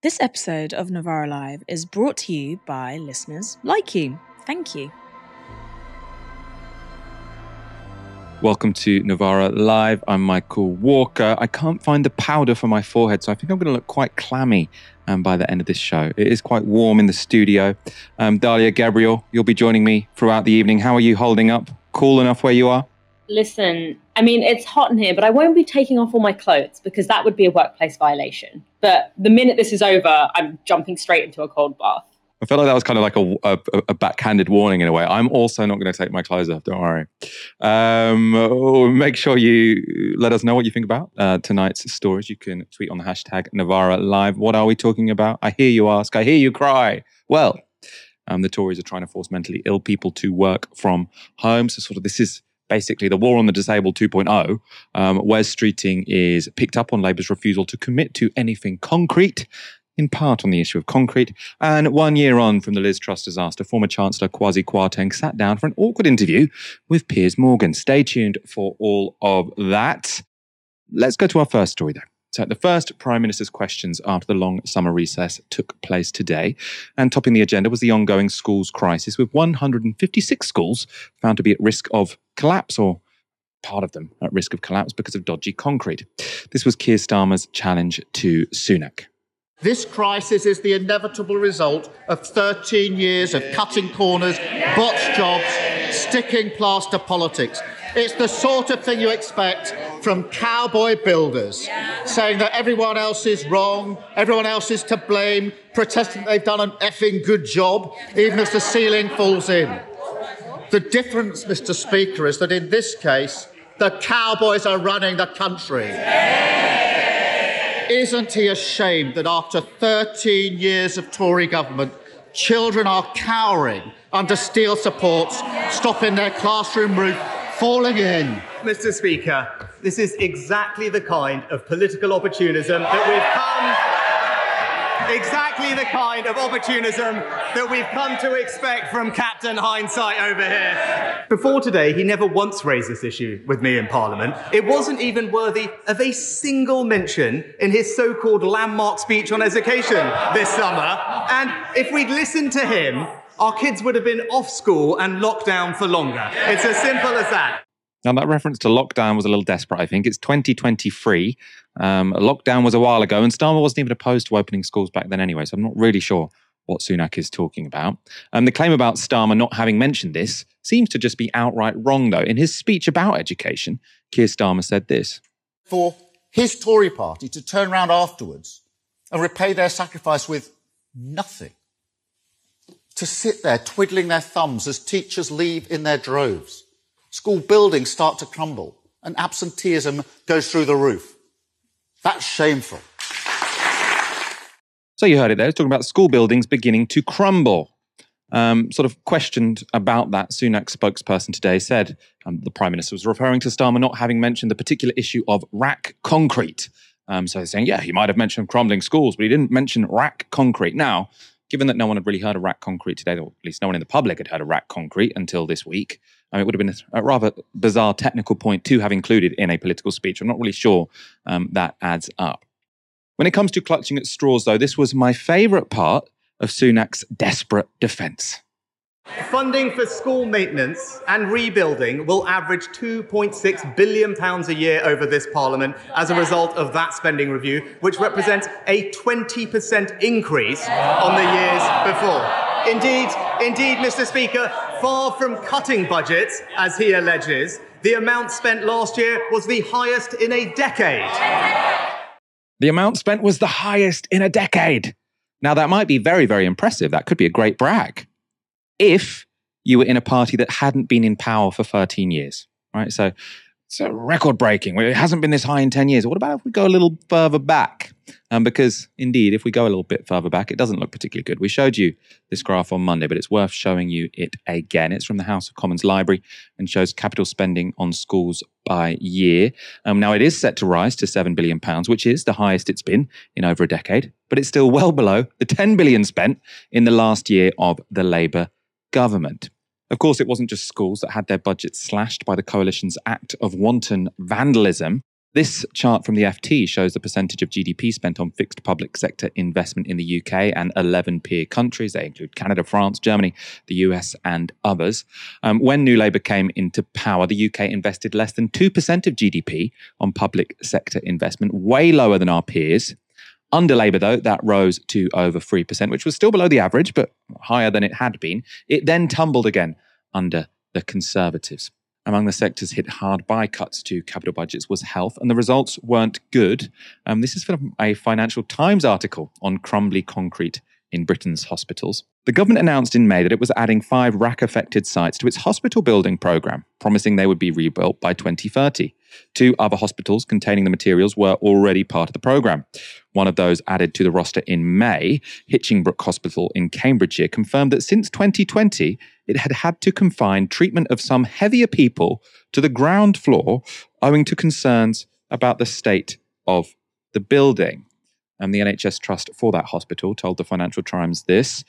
This episode of Novara Live is brought to you by listeners like you. Thank you. Welcome to Novara Live. I'm Michael Walker. I can't find the powder for my forehead, so I think I'm going to look quite clammy um, by the end of this show. It is quite warm in the studio. Um, Dalia Gebrial, you'll be joining me throughout the evening. How are you holding up? Cool enough where you are? Listen, I mean, it's hot in here, but I won't be taking off all my clothes because that would be a workplace violation. But the minute this is over, I'm jumping straight into a cold bath. I felt like that was kind of like a, a, a, backhanded warning in a way. I'm also not going to take my clothes off. Don't worry. Um, oh, make sure you let us know what you think about uh, tonight's stories. You can tweet on the hashtag Novara Live. What are we talking about? I hear you ask. I hear you cry. Well, um, the Tories are trying to force mentally ill people to work from home. So, sort of, this is basically the war on the disabled 2.0. Um, Wes Streeting is picked up on Labour's refusal to commit to anything concrete in part on the issue of concrete. And one year on from the Liz Truss disaster, former Chancellor Kwasi Kwarteng sat down for an awkward interview with Piers Morgan. Stay tuned for all of that. Let's go to our first story, though. So, the first Prime Minister's questions after the long summer recess took place today. And topping the agenda was the ongoing schools crisis, with 156 schools found to be at risk of collapse or part of them at risk of collapse because of dodgy concrete. This was Keir Starmer's challenge to Sunak. This crisis is the inevitable result of 13 years of cutting corners, botched jobs, sticking plaster politics. It's the sort of thing you expect from cowboy builders, saying that everyone else is wrong, everyone else is to blame, protesting they've done an effing good job, even as the ceiling falls in. The difference, Mr. Speaker, is that in this case, the cowboys are running the country. Isn't he ashamed that after 13 years of Tory government, children are cowering under steel supports, stopping their classroom roof, falling in? Mr. Speaker, this is exactly the kind of political opportunism that we've come exactly the kind of opportunism that we've come to expect from Captain Hindsight over here. Before today, he never once raised this issue with me in Parliament. It wasn't even worthy of a single mention in his so called landmark speech on education this summer. And if we'd listened to him, our kids would have been off school and locked down for longer. It's as simple as that. Now, that reference to lockdown was a little desperate, I think. It's 2023. Um, lockdown was a while ago, and Starmer wasn't even opposed to opening schools back then anyway, so I'm not really sure what Sunak is talking about. Um, the claim about Starmer not having mentioned this seems to just be outright wrong, though. In his speech about education, Keir Starmer said this For his Tory party to turn around afterwards and repay their sacrifice with nothing, to sit there twiddling their thumbs as teachers leave in their droves School buildings start to crumble and absenteeism goes through the roof. That's shameful. So you heard it there, it's talking about school buildings beginning to crumble. Um, sort of questioned about that, Sunak's spokesperson today said um, the Prime Minister was referring to Starmer not having mentioned the particular issue of RAAC concrete. Um, so saying, yeah, he might have mentioned crumbling schools, but he didn't mention RAAC concrete. Now, given that no one had really heard of RAAC concrete today, or at least no one in the public had heard of RAAC concrete until this week, I mean, it would have been a, rather bizarre technical point to have included in a political speech. I'm not really sure um, that adds up. When it comes to clutching at straws, though, this was my favourite part of Sunak's desperate defence. Funding for school maintenance and rebuilding will average £2.6 billion a year over this Parliament as a result of that spending review, which represents a 20% increase on the years before. Indeed, indeed, Mr. Speaker, far from cutting budgets, as he alleges, the amount spent last year was the highest in a decade. The amount spent was the highest in a decade. Now, that might be very, very impressive. That could be a great brag. If you were in a party that hadn't been in power for 13 years, right? So it's record breaking. It hasn't been this high in 10 years. What about if we go a little further back? Um, because indeed, if we go a little bit further back, it doesn't look particularly good. We showed you this graph on Monday, but it's worth showing you it again. It's from the House of Commons Library and shows capital spending on schools by year. Um, now, it is set to rise to £7 billion, which is the highest it's been in over a decade, but it's still well below the £10 billion spent in the last year of the Labour government. Of course, it wasn't just schools that had their budgets slashed by the coalition's act of wanton vandalism. This chart from the FT shows the percentage of GDP spent on fixed public sector investment in the UK and 11 peer countries. They include Canada, France, Germany, the US, and others. Um, when New Labour came into power, the UK invested less than 2% of GDP on public sector investment, way lower than our peers. Under Labour, though, that rose to over 3%, which was still below the average, but higher than it had been. It then tumbled again under the Conservatives. Among the sectors hit hard by cuts to capital budgets was health, and the results weren't good. Um, this is from a Financial Times article on crumbly concrete in Britain's hospitals. The government announced in May that it was adding five RAAC affected sites to its hospital building programme, promising they would be rebuilt by 2030. Two other hospitals containing the materials were already part of the programme. One of those added to the roster in May, Hinchingbrooke Hospital in Cambridgeshire, confirmed that since 2020, it had had to confine treatment of some heavier people to the ground floor owing to concerns about the state of the building. And the NHS Trust for that hospital told the Financial Times this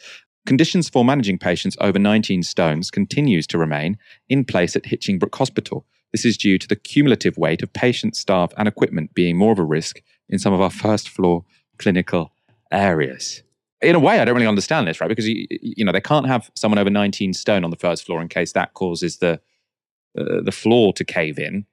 Conditions for managing patients over 19 stones continues to remain in place at Hinchingbrooke Hospital. This is due to the cumulative weight of patient staff and equipment being more of a risk in some of our first floor clinical areas. In a way, I don't really understand this, right? Because you, you know they can't have someone over 19 stone on the first floor in case that causes the uh, the floor to cave in.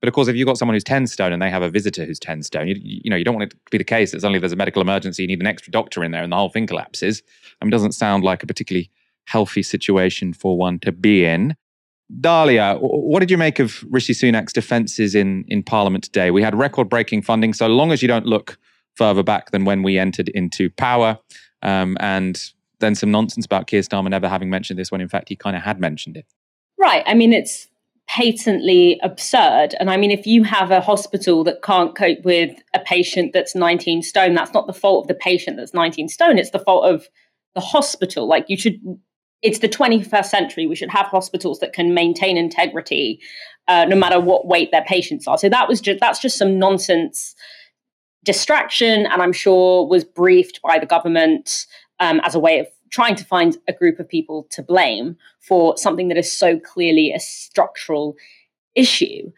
But of course, if you've got someone who's 10 stone and they have a visitor who's 10 stone, you, you know, you don't want it to be the case that suddenly there's a medical emergency, you need an extra doctor in there and the whole thing collapses. I mean, it doesn't sound like a particularly healthy situation for one to be in. Dalia, what did you make of Rishi Sunak's defences in, in Parliament today? We had record breaking funding, so long as you don't look further back than when we entered into power, um, and then some nonsense about Keir Starmer never having mentioned this when in fact he kind of had mentioned it. Right. I mean, it's patently absurd. And I mean, if you have a hospital that can't cope with a patient that's 19 stone, that's not the fault of the patient that's 19 stone, it's the fault of the hospital. Like, you should it's the 21st century. We should have hospitals that can maintain integrity, uh, no matter what weight their patients are. So that was just that's just some nonsense distraction, and I'm sure was briefed by the government um, as a way of trying to find a group of people to blame for something that is so clearly a structural issue.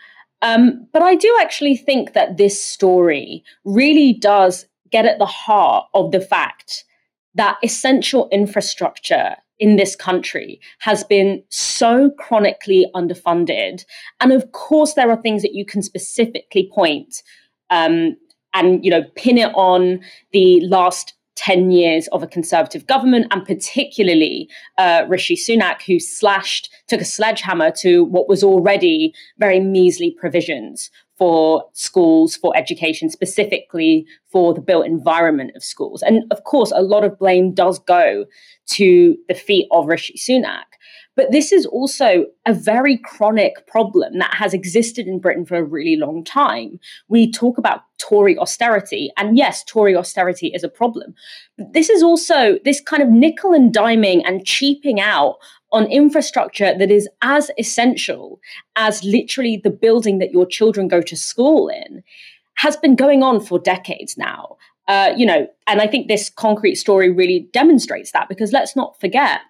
Um, but I do actually think that this story really does get at the heart of the fact that essential infrastructure in this country has been so chronically underfunded. And of course, there are things that you can specifically point um, and you know pin it on the last 10 years of a conservative government, and particularly uh, Rishi Sunak, who slashed, took a sledgehammer to what was already very measly provisions for schools, for education, specifically for the built environment of schools. And of course, a lot of blame does go to the feet of Rishi Sunak. But this is also a very chronic problem that has existed in Britain for a really long time. We talk about Tory austerity, and yes, Tory austerity is a problem. But this is also this kind of nickel and diming and cheaping out on infrastructure that is as essential as literally the building that your children go to school in has been going on for decades now. Uh, you know, and I think this concrete story really demonstrates that because let's not forget,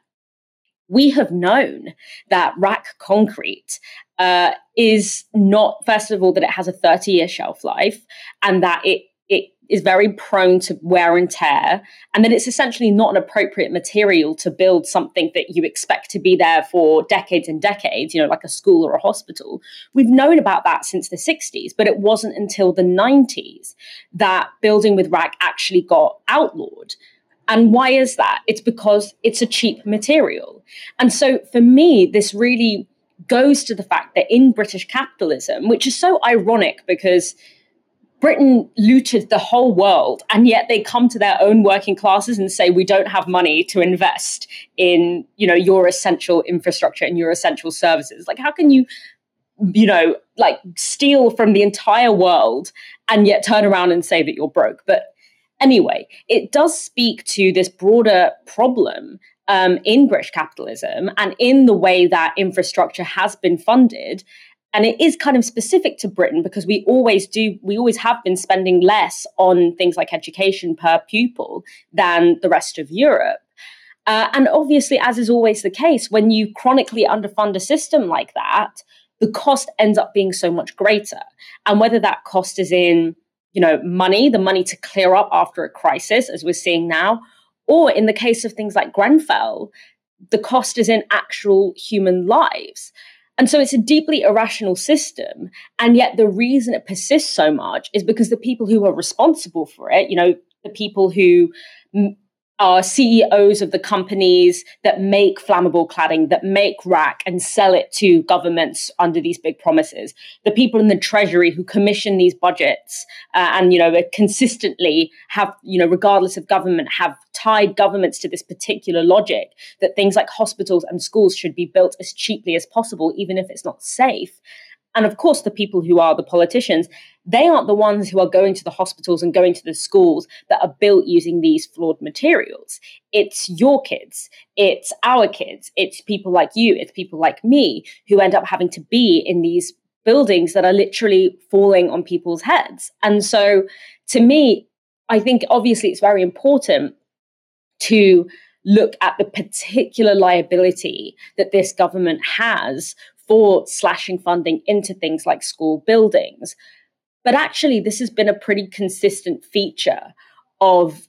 we have known that RAAC concrete uh, is not, first of all, that it has a 30 year shelf life and that it it is very prone to wear and tear, and that it's essentially not an appropriate material to build something that you expect to be there for decades and decades, you know, like a school or a hospital. We've known about that since the 60s, but it wasn't until the 90s that building with RAAC actually got outlawed. And why is that? It's because it's a cheap material. And so for me, this really goes to the fact that in British capitalism, which is so ironic because Britain looted the whole world, and yet they come to their own working classes and say, "We don't have money to invest in, you know, your essential infrastructure and your essential services." Like, how can you, you know, like steal from the entire world and yet turn around and say that you're broke? But anyway, it does speak to this broader problem um, in British capitalism and in the way that infrastructure has been funded and it is kind of specific to Britain because we always do, we always have been spending less on things like education per pupil than the rest of Europe. Uh, and obviously, as is always the case, when you chronically underfund a system like that, the cost ends up being so much greater. And whether that cost is in, you know, money, the money to clear up after a crisis, as we're seeing now, or in the case of things like Grenfell, the cost is in actual human lives. And so it's a deeply irrational system. And yet the reason it persists so much is because the people who are responsible for it, you know, the people who are CEOs of the companies that make flammable cladding, that make RAAC and sell it to governments under these big promises. The people in the treasury who commission these budgets uh, and, you know, consistently have, you know, regardless of government, have tied governments to this particular logic that things like hospitals and schools should be built as cheaply as possible, even if it's not safe. And of course, the people who are the politicians, they aren't the ones who are going to the hospitals and going to the schools that are built using these flawed materials. It's your kids, it's our kids, it's people like you, it's people like me who end up having to be in these buildings that are literally falling on people's heads. And so, to me, I think obviously it's very important to look at the particular liability that this government has for slashing funding into things like school buildings. But actually, this has been a pretty consistent feature of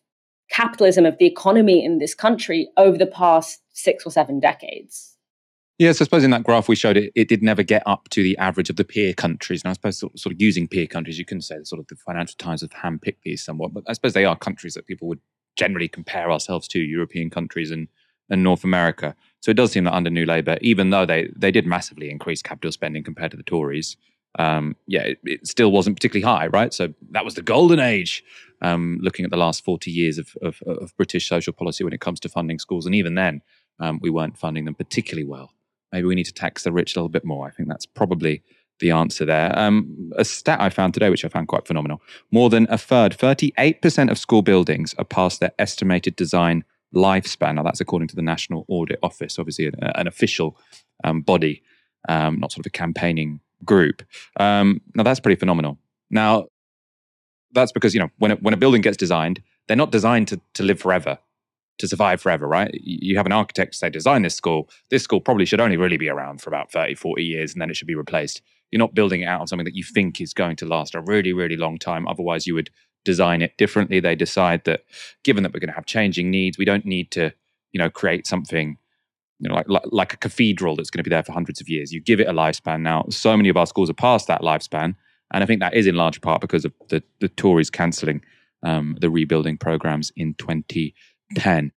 capitalism, of the economy in this country over the past six or seven decades. Yes, I suppose in that graph we showed it, it did never get up to the average of the peer countries. And I suppose sort of using peer countries, you can say sort of the Financial Times have handpicked these somewhat, but I suppose they are countries that people would generally compare ourselves to, European countries and, and North America. So it does seem that under New Labour, even though they, they did massively increase capital spending compared to the Tories, um, yeah, it, it, still wasn't particularly high, right? So that was the golden age, um, looking at the last 40 years of, of, of, British social policy when it comes to funding schools. And even then, um, we weren't funding them particularly well. Maybe we need to tax the rich a little bit more. I think that's probably the answer there. Um, a stat I found today, which I found quite phenomenal more than a third, 38% of school buildings are past their estimated design lifespan. Now, that's according to the National Audit Office, obviously an, an official um, body, um, not sort of a campaigning group. Um, now, that's pretty phenomenal. Now, that's because you know when a, when a building gets designed, they're not designed to, to live forever, to survive forever, right? You have an architect say, design this school. This school probably should only really be around for about 30, 40 years, and then it should be replaced. You're not building it out on something that you think is going to last a really, really long time. Otherwise, you would design it differently. They decide that given that we're going to have changing needs, we don't need to, you know, create something, you know, like, like, like a cathedral that's going to be there for hundreds of years. You give it a lifespan. Now, so many of our schools are past that lifespan, and I think that is in large part because of the the Tories cancelling um, the rebuilding programs in 2010.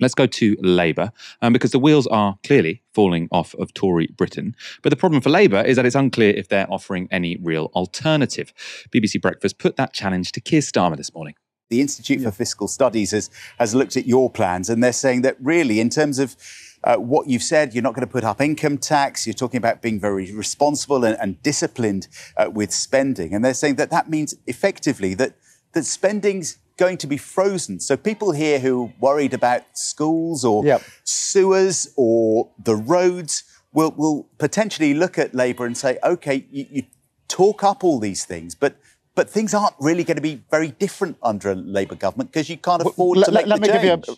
Let's go to Labour, um, because the wheels are clearly falling off of Tory Britain. But the problem for Labour is that it's unclear if they're offering any real alternative. BBC Breakfast put that challenge to Keir Starmer this morning. The Institute for Fiscal Studies has, has looked at your plans, and they're saying that really, in terms of uh, what you've said, you're not going to put up income tax. You're talking about being very responsible and, and disciplined uh, with spending. And they're saying that that means effectively that, that spending's going to be frozen. So people here who are worried about schools or yep. sewers or the roads will, will potentially look at Labour and say, okay, you, you talk up all these things, but but things aren't really going to be very different under a Labour government because you can't afford well, to let, make let the me change. Give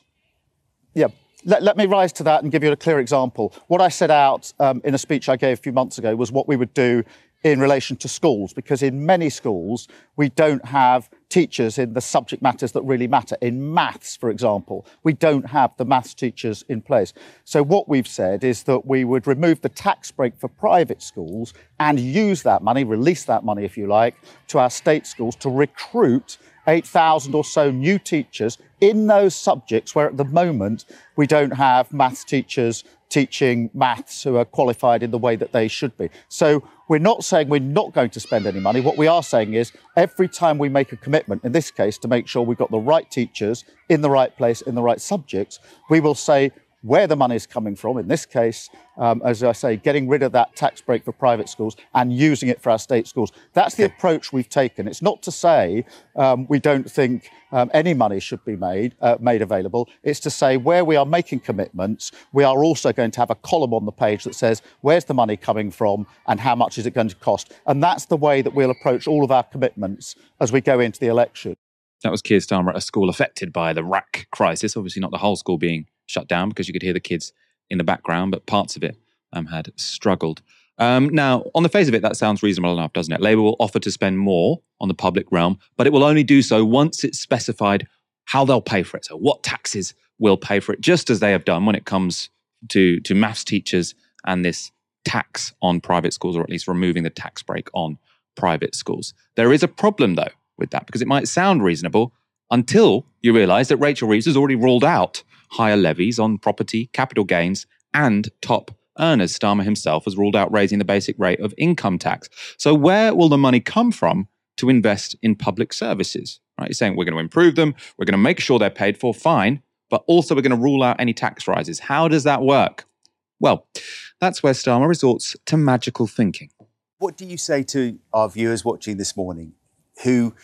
you a, yeah, let, let, me rise to that and give you a clear example. What I set out um, in a speech I gave a few months ago was what we would do in relation to schools, because in many schools we don't have teachers in the subject matters that really matter. In maths, for example, we don't have the maths teachers in place. So, what we've said is that we would remove the tax break for private schools and use that money, release that money, if you like, to our state schools to recruit 8,000 or so new teachers in those subjects where at the moment we don't have maths teachers teaching maths who are qualified in the way that they should be. So we're not saying we're not going to spend any money. What we are saying is every time we make a commitment, in this case, to make sure we've got the right teachers in the right place, in the right subjects, we will say where the money is coming from. In this case, um, as I say, getting rid of that tax break for private schools and using it for our state schools. That's the approach we've taken. It's not to say um, we don't think um, any money should be made uh, made available. It's to say where we are making commitments, we are also going to have a column on the page that says where's the money coming from and how much is it going to cost. And that's the way that we'll approach all of our commitments as we go into the election. That was Keir Starmer at a school affected by the RAAC crisis. Obviously, not the whole school being shut down because you could hear the kids in the background, but parts of it um, had struggled. Um, now, on the face of it, that sounds reasonable enough, doesn't it? Labour will offer to spend more on the public realm, but it will only do so once it's specified how they'll pay for it. So, what taxes will pay for it, just as they have done when it comes to, to maths teachers and this tax on private schools, or at least removing the tax break on private schools. There is a problem, though, with that, because it might sound reasonable until you realise that Rachel Reeves has already ruled out higher levies on property, capital gains, and top earners. Starmer himself has ruled out raising the basic rate of income tax. So, where will the money come from to invest in public services? Right? He's saying we're going to improve them, we're going to make sure they're paid for, fine, but also we're going to rule out any tax rises. How does that work? Well, that's where Starmer resorts to magical thinking. What do you say to our viewers watching this morning who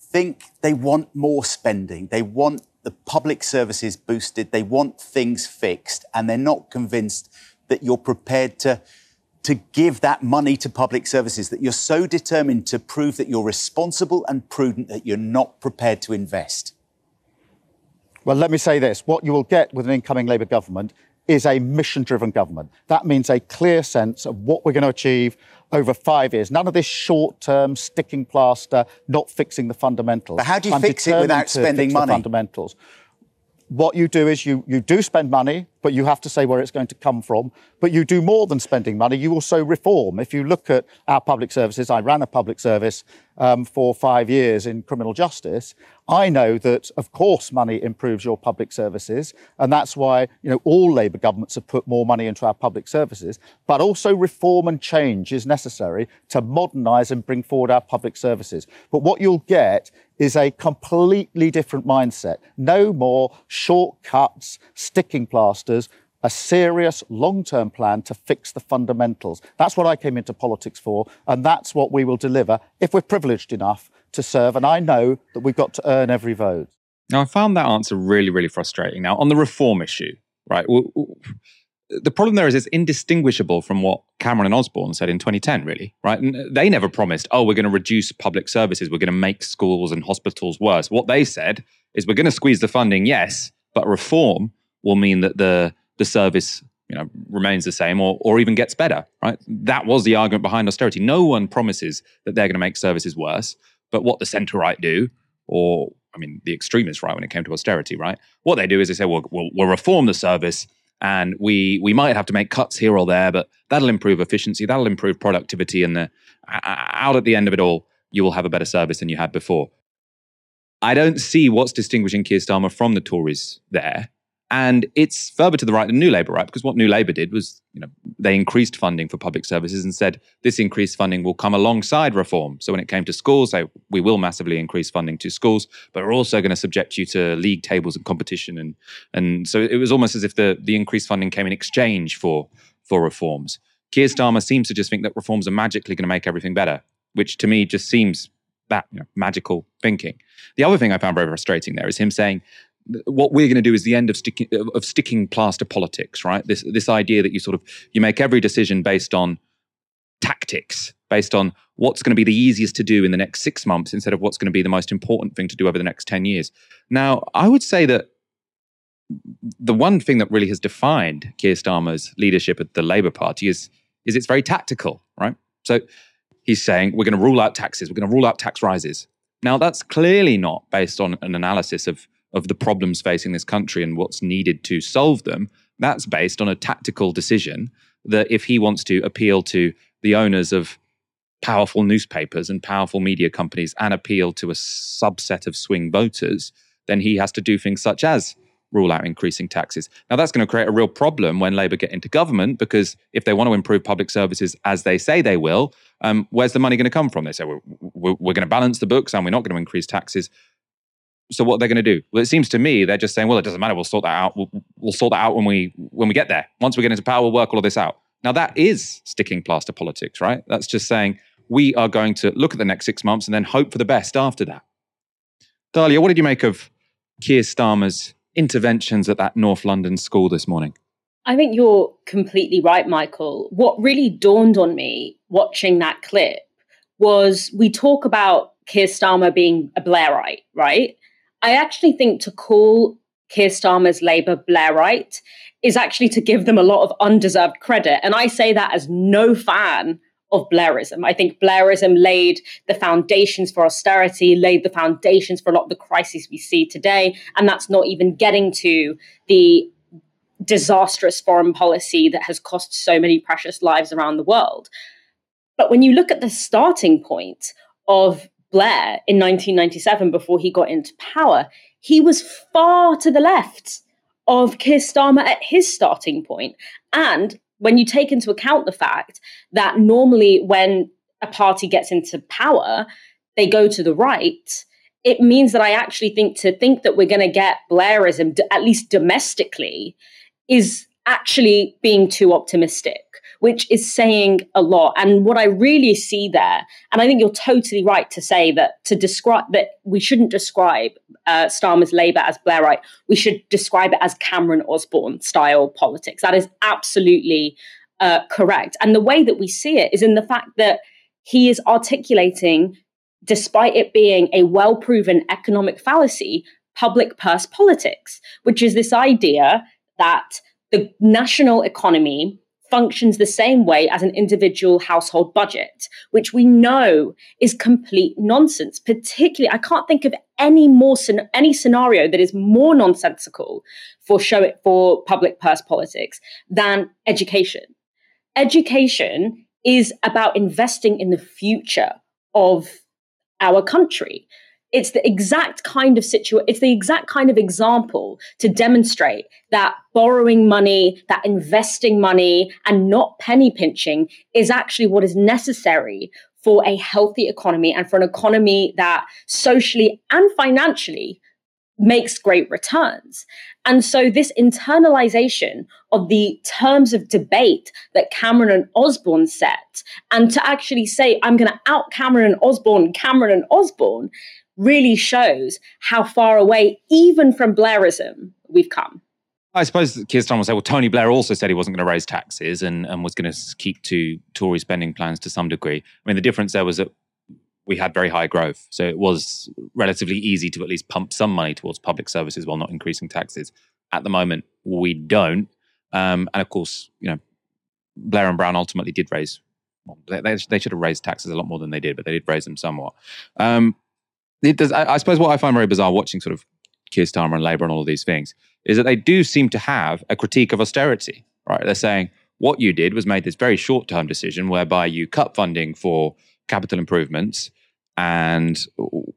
think they want more spending, they want the public services boosted, they want things fixed, and they're not convinced that you're prepared to, to give that money to public services, that you're so determined to prove that you're responsible and prudent that you're not prepared to invest? Well, let me say this what you will get with an incoming Labour government is a mission driven government. That means a clear sense of what we're going to achieve over five years. None of this short term sticking plaster, not fixing the fundamentals. But how do you I'm fix it without spending money? fundamentals. What you do is you, you do spend money, but you have to say where it's going to come from. But you do more than spending money. You also reform. If you look at our public services, I ran a public service um, for five years in criminal justice. I know that, of course, money improves your public services, and that's why you know all Labour governments have put more money into our public services. But also, reform and change is necessary to modernise and bring forward our public services. But what you'll get is a completely different mindset. No more shortcuts, sticking plasters, a serious long term plan to fix the fundamentals. That's what I came into politics for, and that's what we will deliver if we're privileged enough to serve. And I know that we've got to earn every vote. Now, I found that answer really, really frustrating. Now, on the reform issue, right? the problem there is it's indistinguishable from what Cameron and Osborne said in 2010, really, right? And they never promised, oh, we're going to reduce public services, we're going to make schools and hospitals worse. What they said is we're going to squeeze the funding, yes, but reform will mean that the the service you know remains the same or or even gets better right? That was the argument behind austerity. No one promises that they're going to make services worse but what the center right do or i mean the extremists right when it came to austerity right? What they do is they say well, we'll, we'll reform the service and we we might have to make cuts here or there but that'll improve efficiency that'll improve productivity and the out at the end of it all you will have a better service than you had before. I don't see what's distinguishing keir starmer from the tories there and it's further to the right than New Labour, right? Because what New Labour did was, you know, they increased funding for public services and said this increased funding will come alongside reform. So when it came to schools, they, we will massively increase funding to schools, but we're also going to subject you to league tables and competition. And and so it was almost as if the the increased funding came in exchange for for reforms. Keir Starmer seems to just think that reforms are magically going to make everything better, which to me just seems that you know, magical thinking. The other thing I found very frustrating there is him saying what we're going to do is the end of sticking of sticking plaster politics, right? This this idea that you sort of you make every decision based on tactics, based on what's going to be the easiest to do in the next six months instead of what's going to be the most important thing to do over the next ten years. Now, I would say that the one thing that really has defined Keir Starmer's leadership at the Labour Party is is it's very tactical, right? So he's saying we're going to rule out taxes, we're going to rule out tax rises. Now, that's clearly not based on an analysis of of the problems facing this country and what's needed to solve them, that's based on a tactical decision that if he wants to appeal to the owners of powerful newspapers and powerful media companies and appeal to a subset of swing voters, then he has to do things such as rule out increasing taxes. Now, that's going to create a real problem when Labour get into government because if they want to improve public services as they say they will, um, where's the money going to come from? They say, we're, we're, we're going to balance the books and we're not going to increase taxes so what they're going to do? Well, it seems to me they're just saying, well, it doesn't matter. We'll sort that out. We'll, we'll, sort that out when we when we get there. Once we get into power, we'll work all of this out. Now that is sticking plaster politics, right? That's just saying we are going to look at the next six months and then hope for the best after that. Dalia, what did you make of Keir Starmer's interventions at that North London school this morning? I think you're completely right, Michael. What really dawned on me watching that clip was we talk about Keir Starmer being a Blairite, right? I actually think to call Keir Starmer's Labour Blairite is actually to give them a lot of undeserved credit. And I say that as no fan of Blairism. I think Blairism laid the foundations for austerity, laid the foundations for a lot of the crises we see today. And that's not even getting to the disastrous foreign policy that has cost so many precious lives around the world. But when you look at the starting point of Blair in 1997, before he got into power, he was far to the left of Keir Starmer at his starting point. And when you take into account the fact that normally when a party gets into power, they go to the right, it means that I actually think to think that we're going to get Blairism, at least domestically, is actually being too optimistic which is saying a lot. And what I really see there, and I think you're totally right to say that to describe that we shouldn't describe uh, Starmer's Labour as Blairite, we should describe it as Cameron Osborne style politics. That is absolutely uh, correct. And the way that we see it is in the fact that he is articulating, despite it being a well proven economic fallacy, public purse politics, which is this idea that the national economy functions the same way as an individual household budget, which we know is complete nonsense. Particularly, I can't think of any more any scenario that is more nonsensical for show it for public purse politics than education. Education is about investing in the future of our country it's the exact kind of situation it's the exact kind of example to demonstrate that borrowing money that investing money and not penny pinching is actually what is necessary for a healthy economy and for an economy that socially and financially makes great returns. And so, this internalization of the terms of debate that Cameron and Osborne set, and to actually say, I'm going to out Cameron and Osborne, Cameron and Osborne, really shows how far away, even from Blairism, we've come. I suppose Keir Starmer will say, well, Tony Blair also said he wasn't going to raise taxes and, and was going to keep to Tory spending plans to some degree. I mean, the difference there was that we had very high growth. So it was relatively easy to at least pump some money towards public services while not increasing taxes. At the moment, we don't. Um, and of course, you know, Blair and Brown ultimately did raise, well, they, they, should have raised taxes a lot more than they did, but they did raise them somewhat. Um, does, I, I, suppose what I find very bizarre watching sort of Keir Starmer and Labour and all of these things is that they do seem to have a critique of austerity, right? They're saying what you did was made this very short term decision whereby you cut funding for capital improvements, and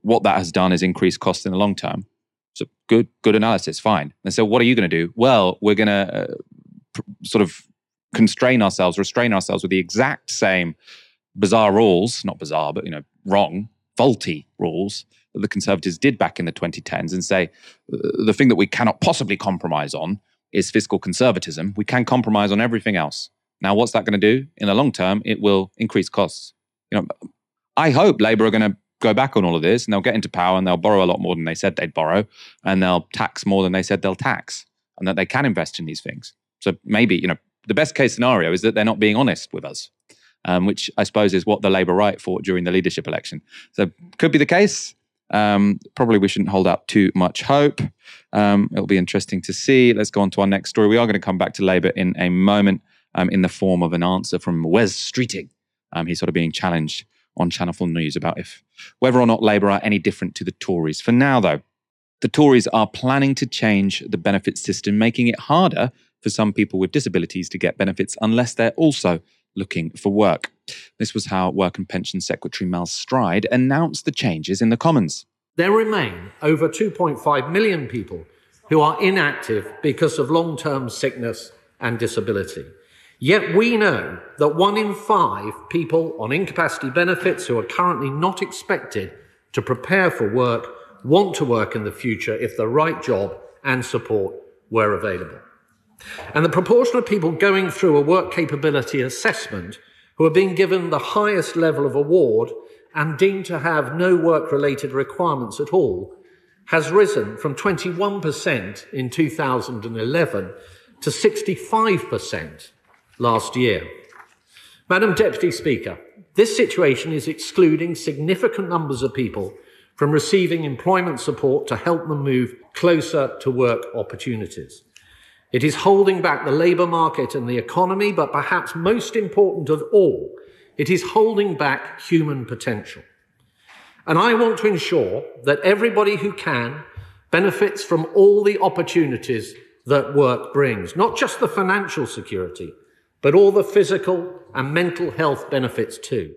what that has done is increase costs in the long term. So good, good analysis, fine. And so what are you going to do? Well, we're going to uh, pr- sort of constrain ourselves, restrain ourselves with the exact same bizarre rules, not bizarre, but you know, wrong faulty rules that the Conservatives did back in the 2010s and say the thing that we cannot possibly compromise on is fiscal conservatism. We can compromise on everything else. Now, what's that going to do? In the long term, it will increase costs. You know, I hope Labour are going to go back on all of this and they'll get into power and they'll borrow a lot more than they said they'd borrow and they'll tax more than they said they'll tax and that they can invest in these things. So maybe, you know, the best case scenario is that they're not being honest with us um, which I suppose is what the Labour right fought during the leadership election. So could be the case. Um, probably we shouldn't hold out too much hope. Um, it'll be interesting to see. Let's go on to our next story. We are going to come back to Labour in a moment um, in the form of an answer from Wes Streeting. Um, he's sort of being challenged on Channel 4 News about if whether or not Labour are any different to the Tories. For now, though, the Tories are planning to change the benefits system, making it harder for some people with disabilities to get benefits unless they're also looking for work. This was how Work and Pension Secretary Mel Stride announced the changes in the Commons. There remain over 2.5 million people who are inactive because of long term sickness and disability. Yet we know that one in five people on incapacity benefits who are currently not expected to prepare for work want to work in the future if the right job and support were available. And the proportion of people going through a work capability assessment who are being given the highest level of award and deemed to have no work related requirements at all has risen from 21% in 2011 to 65% last year. Madam Deputy Speaker, this situation is excluding significant numbers of people from receiving employment support to help them move closer to work opportunities. It is holding back the labour market and the economy, but perhaps most important of all, it is holding back human potential. And I want to ensure that everybody who can benefits from all the opportunities that work brings, not just the financial security, but all the physical and mental health benefits too.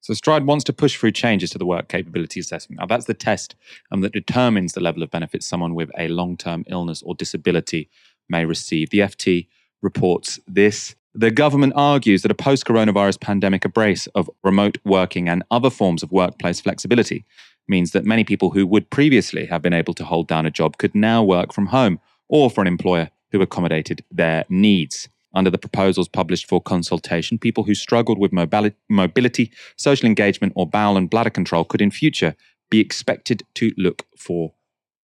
So Stride wants to push through changes to the work capability assessment. Now, that's the test um, that determines the level of benefits someone with a long term illness or disability may receive. The FT reports this. The government argues that a post coronavirus pandemic embrace of remote working and other forms of workplace flexibility means that many people who would previously have been able to hold down a job could now work from home or for an employer who accommodated their needs. Under the proposals published for consultation, people who struggled with mobility, social engagement, or bowel and bladder control could in future be expected to look for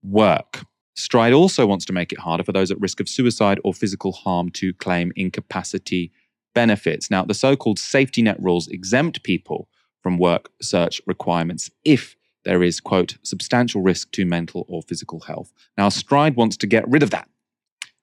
work. Stride also wants to make it harder for those at risk of suicide or physical harm to claim incapacity benefits. Now, the so called safety net rules exempt people from work search requirements if there is, quote, substantial risk to mental or physical health. Now, Stride wants to get rid of that.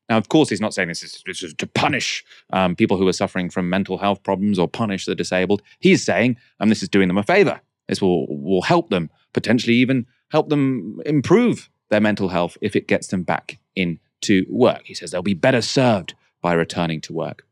Now, of course, he's not saying this is, this is to punish um, people who are suffering from mental health problems or punish the disabled. He's saying, um, this is doing them a favor. This will, will help them, potentially even help them improve their mental health if it gets them back into work. He says they'll be better served by returning to work.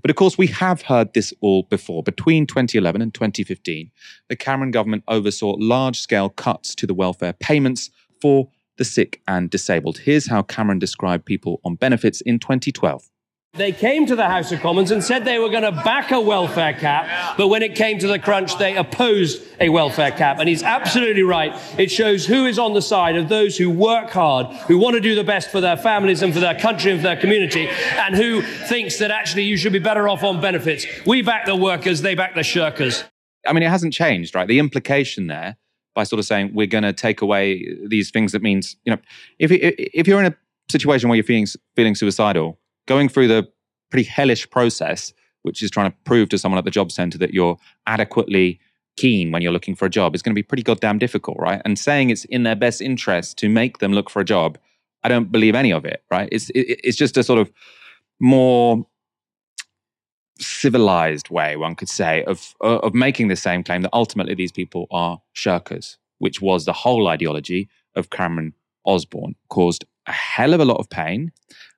But of course, we have heard this all before. Between 2011 and 2015, the Cameron government oversaw large scale cuts to the welfare payments for the sick and disabled. Here's how Cameron described people on benefits in 2012. They came to the House of Commons and said they were going to back a welfare cap, but when it came to the crunch, they opposed a welfare cap. And he's absolutely right. It shows who is on the side of those who work hard, who want to do the best for their families and for their country and for their community, and who thinks that actually you should be better off on benefits. We back the workers, they back the shirkers. I mean, it hasn't changed, right? The implication there by sort of saying we're going to take away these things that means, you know, if, if you're in a situation where you're feeling, feeling suicidal, going through the pretty hellish process, which is trying to prove to someone at the job center that you're adequately keen when you're looking for a job is going to be pretty goddamn difficult, right? And saying it's in their best interest to make them look for a job, I don't believe any of it, right? It's it, it's just a sort of more civilized way, one could say, of uh, of making the same claim that ultimately these people are shirkers, which was the whole ideology of Cameron Osborne, caused a hell of a lot of pain.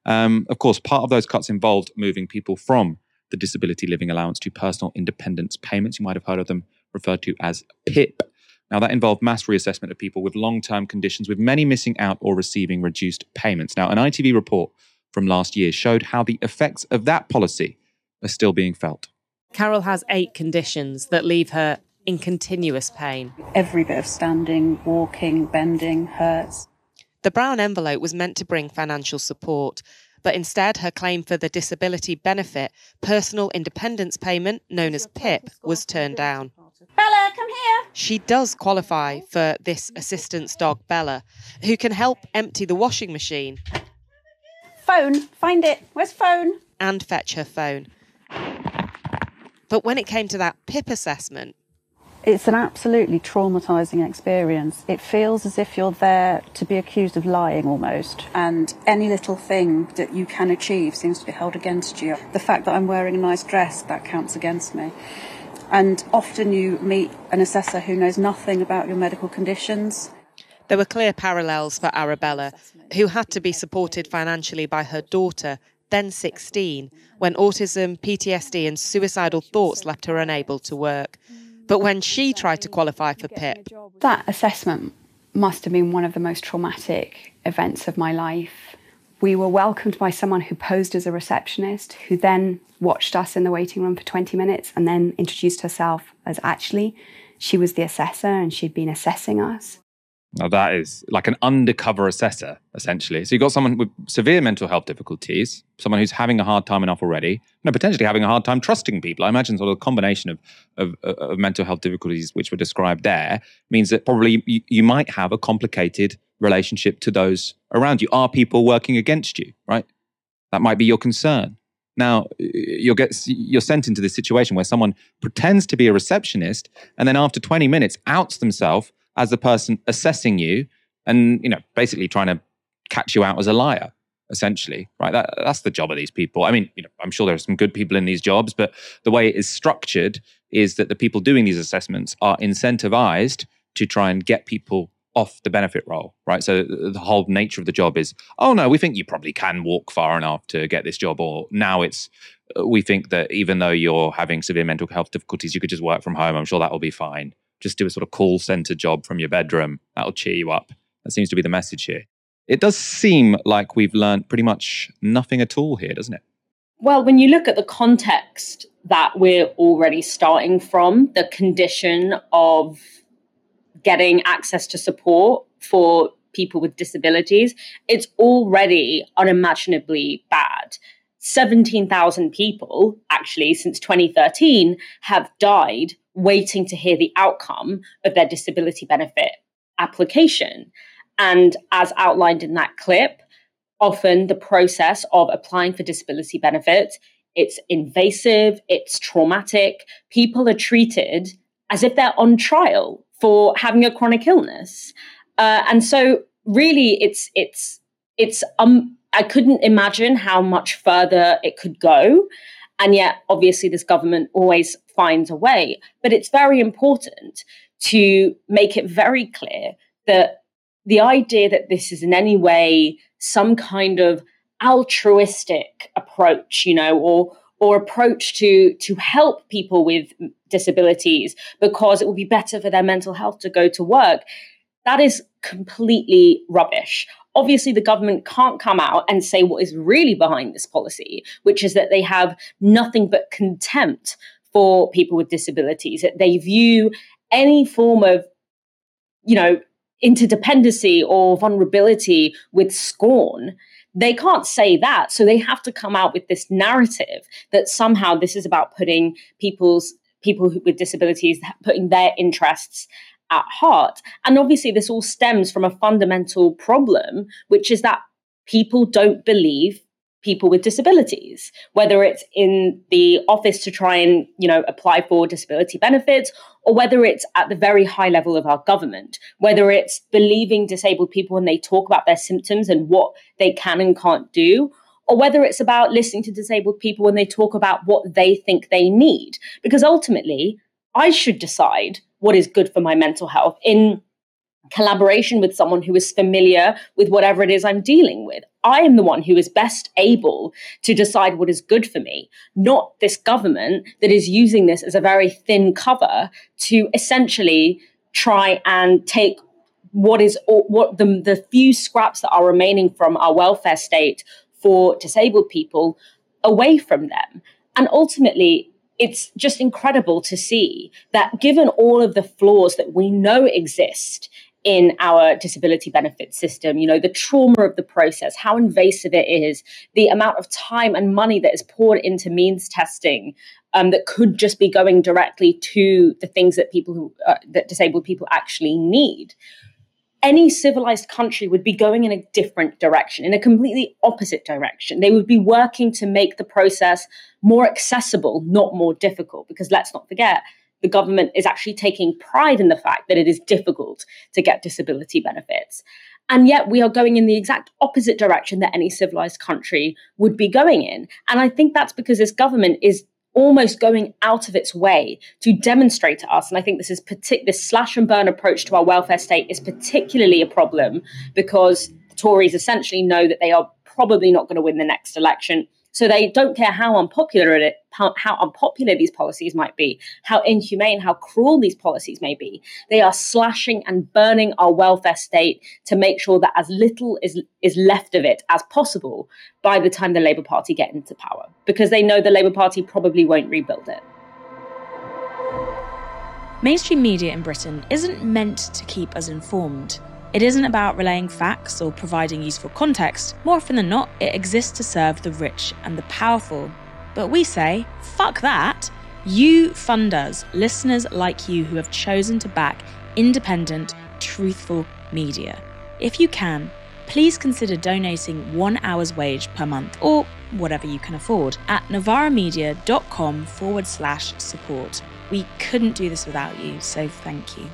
Um, of course, part of those cuts involved moving people from the disability living allowance to personal independence payments. You might have heard of them referred to as PIP. Now, that involved mass reassessment of people with long term conditions, with many missing out or receiving reduced payments. Now, an ITV report from last year showed how the effects of that policy are still being felt. Carol has eight conditions that leave her in continuous pain. Every bit of standing, walking, bending hurts. The brown envelope was meant to bring financial support, but instead her claim for the disability benefit, personal independence payment, known as PIP, was turned down. Bella, come here. She does qualify for this assistance dog, Bella, who can help empty the washing machine. Phone, find it. Where's phone? And fetch her phone. But when it came to that PIP assessment, it's an absolutely traumatizing experience. It feels as if you're there to be accused of lying almost. And any little thing that you can achieve seems to be held against you. The fact that I'm wearing a nice dress, that counts against me. And often you meet an assessor who knows nothing about your medical conditions. There were clear parallels for Arabella, who had to be supported financially by her daughter, then 16, when autism, PTSD, and suicidal thoughts left her unable to work. But when she tried to qualify for PIP, that assessment must have been one of the most traumatic events of my life. We were welcomed by someone who posed as a receptionist, who then watched us in the waiting room for 20 minutes and then introduced herself as actually she was the assessor and she'd been assessing us. Now that is like an undercover assessor, essentially. So you've got someone with severe mental health difficulties, someone who's having a hard time enough already, know, potentially having a hard time trusting people. I imagine sort of a combination of, of, of mental health difficulties which were described there means that probably you, you might have a complicated relationship to those around you. Are people working against you, right? That might be your concern. Now you'll get you're sent into this situation where someone pretends to be a receptionist and then after 20 minutes outs themselves as the person assessing you and, you know, basically trying to catch you out as a liar essentially right? That, that's the job of these people. I mean you know i'm sure there are some good people in these jobs but the way it is structured is that the people doing these assessments are incentivized to try and get people off the benefit roll right? So the whole nature of the job is oh no we think you probably can walk far enough to get this job or now it's uh, we think that even though you're having severe mental health difficulties you could just work from home. I'm sure that will be fine just do a sort of call center job from your bedroom that'll cheer you up that seems to be the message here it does seem like we've learned pretty much nothing at all here, doesn't it? Well, when you look at the context that we're already starting from, the condition of getting access to support for people with disabilities, it's already unimaginably bad. 17,000 people, actually, since 2013, have died waiting to hear the outcome of their disability benefit application. And as outlined in that clip, often the process of applying for disability benefits it's invasive it's traumatic people are treated as if they're on trial for having a chronic illness uh, and so really it's it's it's um i couldn't imagine how much further it could go. And yet obviously this government always finds a way. But it's very important to make it very clear that the idea that this is in any way some kind of altruistic approach, you know, or or approach to to help people with disabilities because it will be better for their mental health to go to work that is completely rubbish obviously the government can't come out and say what is really behind this policy which is that they have nothing but contempt for people with disabilities that they view any form of you know interdependency or vulnerability with scorn. They can't say that. So they have to come out with this narrative that somehow this is about putting people's people with disabilities, putting their interests at heart. And obviously, this all stems from a fundamental problem, which is that people don't believe people with disabilities whether it's in the office to try and you know apply for disability benefits or whether it's at the very high level of our government whether it's believing disabled people when they talk about their symptoms and what they can and can't do or whether it's about listening to disabled people when they talk about what they think they need because ultimately i should decide what is good for my mental health in collaboration with someone who is familiar with whatever it is I'm dealing with. I am the one who is best able to decide what is good for me, not this government that is using this as a very thin cover to essentially try and take what is what the, the few scraps that are remaining from our welfare state for disabled people away from them. And ultimately, it's just incredible to see that given all of the flaws that we know exist in our disability benefit system, you know, the trauma of the process, how invasive it is, the amount of time and money that is poured into means testing um, that could just be going directly to the things that people who, uh, that disabled people actually need. Any civilized country would be going in a different direction, in a completely opposite direction. They would be working to make the process more accessible, not more difficult. Because let's not forget, the government is actually taking pride in the fact that it is difficult to get disability benefits. And yet we are going in the exact opposite direction that any civilized country would be going in. And I think that's because this government is almost going out of its way to demonstrate to us. And I think this is partic- this slash and burn approach to our welfare state is particularly a problem because the Tories essentially know that they are probably not going to win the next election so they don't care how unpopular it, how, unpopular these policies might be, how inhumane, how cruel these policies may be. They are slashing and burning our welfare state to make sure that as little is, is left of it as possible by the time the Labour Party get into power, because they know the Labour Party probably won't rebuild it. Mainstream media in Britain isn't meant to keep us informed. It isn't about relaying facts or providing useful context. More often than not, it exists to serve the rich and the powerful. But we say, fuck that. You fund us, listeners like you who have chosen to back independent, truthful media. If you can, please consider donating one hour's wage per month or whatever you can afford at novaramedia.com forward slash support. We couldn't do this without you, so thank you.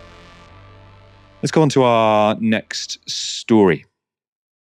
Let's go on to our next story.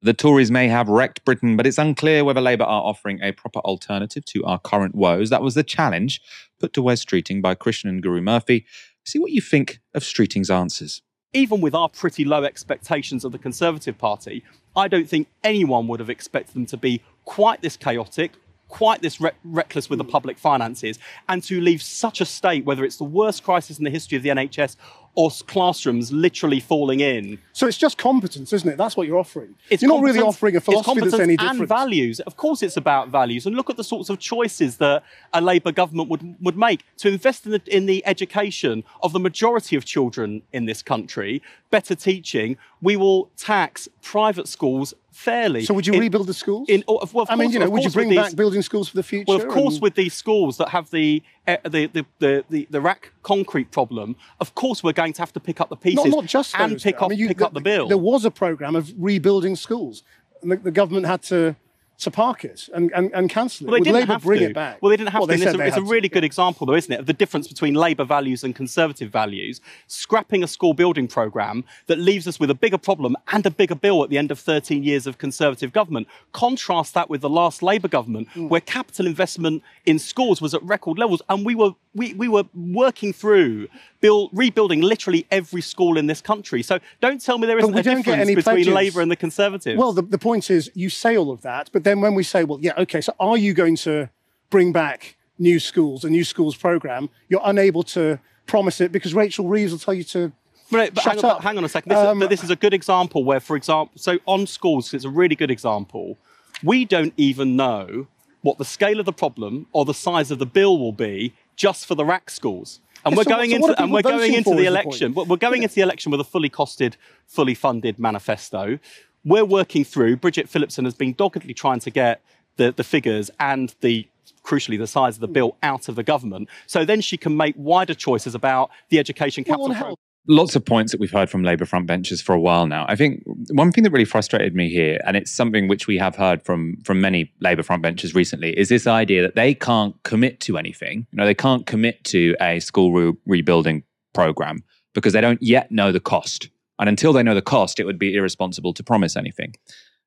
The Tories may have wrecked Britain, but it's unclear whether Labour are offering a proper alternative to our current woes. That was the challenge put to Wes Streeting by Krishnan Gurumurthy. See what you think of Streeting's answers. Even with our pretty low expectations of the Conservative Party, I don't think anyone would have expected them to be quite this chaotic, quite this re- reckless with the hmm. public finances, and to leave such a state, whether it's the worst crisis in the history of the NHS or classrooms literally falling in. So it's just competence, isn't it? That's what you're offering. It's you're not really offering a philosophy that's any different. And values. Of course, it's about values. And look at the sorts of choices that a Labour government would, would make to invest in the, in the education of the majority of children in this country, better teaching. We will tax private schools fairly. So would you in, rebuild the schools? In, oh, well, I mean, you know, would you bring back building schools for the future? Well, of course, and... with these schools that have the uh, the, the, the, the, the RAAC concrete problem, of course we're going to have to pick up the pieces not, not just those, and pick, up, I mean, you, pick the, up the bill. There was a programme of rebuilding schools, and the, the government had to to park it and, and, and cancel it. Well, they Would didn't Labour have bring to. it back? Well, they didn't have well, to. It's, a, it's a, really to, good yeah. example, though, isn't it, of the difference between Labour values and Conservative values. Scrapping a school building programme that leaves us with a bigger problem and a bigger bill at the end of 13 years of Conservative government. Contrast that with the last Labour government, mm. where capital investment in schools was at record levels, and we were we, we were working through build, rebuilding literally every school in this country. So don't tell me there isn't a difference between pledges. Labour and the Conservatives. Well, the, the point is, you say all of that, but then when we say, well, yeah, okay, so are you going to bring back new schools, a new schools program? You're unable to promise it because Rachel Reeves will tell you to but, but Shut hang, up. On, hang on a second. This, Um, is, this is a good example where, for example, so on schools, it's a really good example. We don't even know what the scale of the problem or the size of the bill will be just for the RAAC schools. And Yeah, we're so what- going so into and we're going into the is the election. We're going into the election with a fully costed, fully funded manifesto. We're working through. Bridget Phillipson has been doggedly trying to get the, the figures and the crucially the size of the bill out of the government, so then she can make wider choices about the education capital. Lots of points that we've heard from Labour front benches for a while now. I think one thing that really frustrated me here, and it's something which we have heard from from many Labour front benches recently, is this idea that they can't commit to anything. You know, they can't commit to a school re- rebuilding program because they don't yet know the cost. And until they know the cost, it would be irresponsible to promise anything.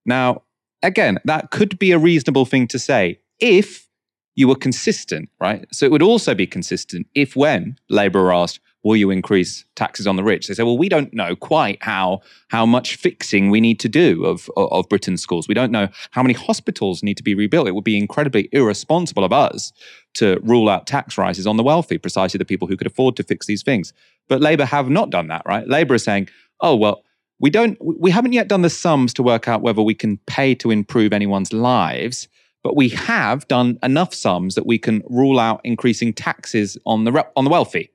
Now, again, that could be a reasonable thing to say if you were consistent, right? So it would also be consistent if when Labour asked, will you increase taxes on the rich? They say, well, we don't know quite how how much fixing we need to do of, of, Britain's schools. We don't know how many hospitals need to be rebuilt. It would be incredibly irresponsible of us to rule out tax rises on the wealthy, precisely the people who could afford to fix these things. But Labour have not done that, right? Labour is saying, oh, well, we don't we haven't yet done the sums to work out whether we can pay to improve anyone's lives but we have done enough sums that we can rule out increasing taxes on the on the wealthy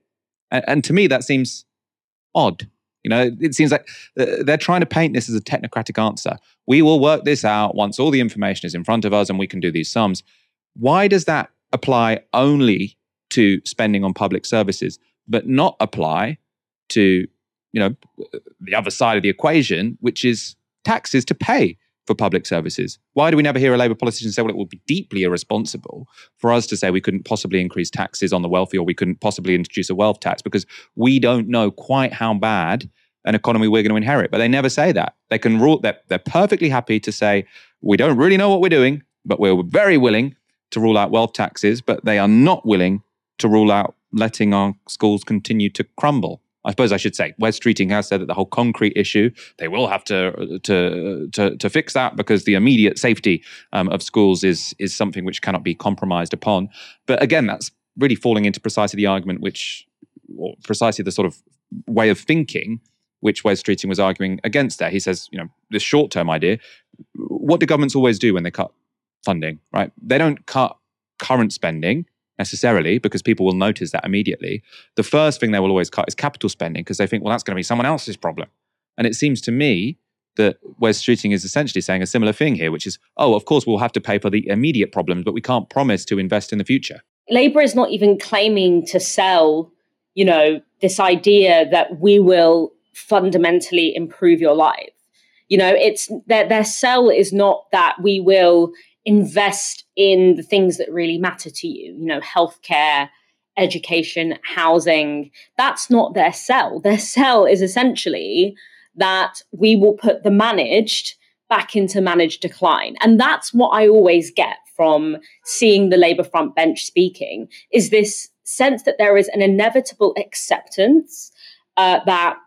and, and to me that seems odd. You know it seems like uh, they're trying to paint this as a technocratic answer. We will work this out once all the information is in front of us and we can do these sums. Why does that apply only to spending on public services but not apply to you know the other side of the equation which is taxes to pay for public services. Why do we never hear a Labour politician say, well, it would be deeply irresponsible for us to say we couldn't possibly increase taxes on the wealthy or we couldn't possibly introduce a wealth tax because we don't know quite how bad an economy we're going to inherit. But they never say that. They can rule that they're, they're perfectly happy to say, we don't really know what we're doing, but we're very willing to rule out wealth taxes, but they are not willing to rule out letting our schools continue to crumble. I suppose I should say, Wes Streeting has said that the whole concrete issue, they will have to to to, to fix that because the immediate safety um, of schools is is something which cannot be compromised upon. But again, that's really falling into precisely the argument which, or precisely the sort of way of thinking which Wes Streeting was arguing against there. He says, you know, the short term idea, what do governments always do when they cut funding, right? They don't cut current spending necessarily because people will notice that immediately. The first thing they will always cut is capital spending because they think, well, that's going to be someone else's problem. And it seems to me that Wes Streeting is essentially saying a similar thing here, which is, oh, of course, we'll have to pay for the immediate problems, but we can't promise to invest in the future. Labour is not even claiming to sell, you know, this idea that we will fundamentally improve your life. You know, it's their their sell is not that we will invest in the things that really matter to you, you know, healthcare, education, housing. That's not their sell. Their sell is essentially that we will put the managed back into managed decline. And that's what I always get from seeing the Labour front bench speaking is this sense that there is an inevitable acceptance uh, that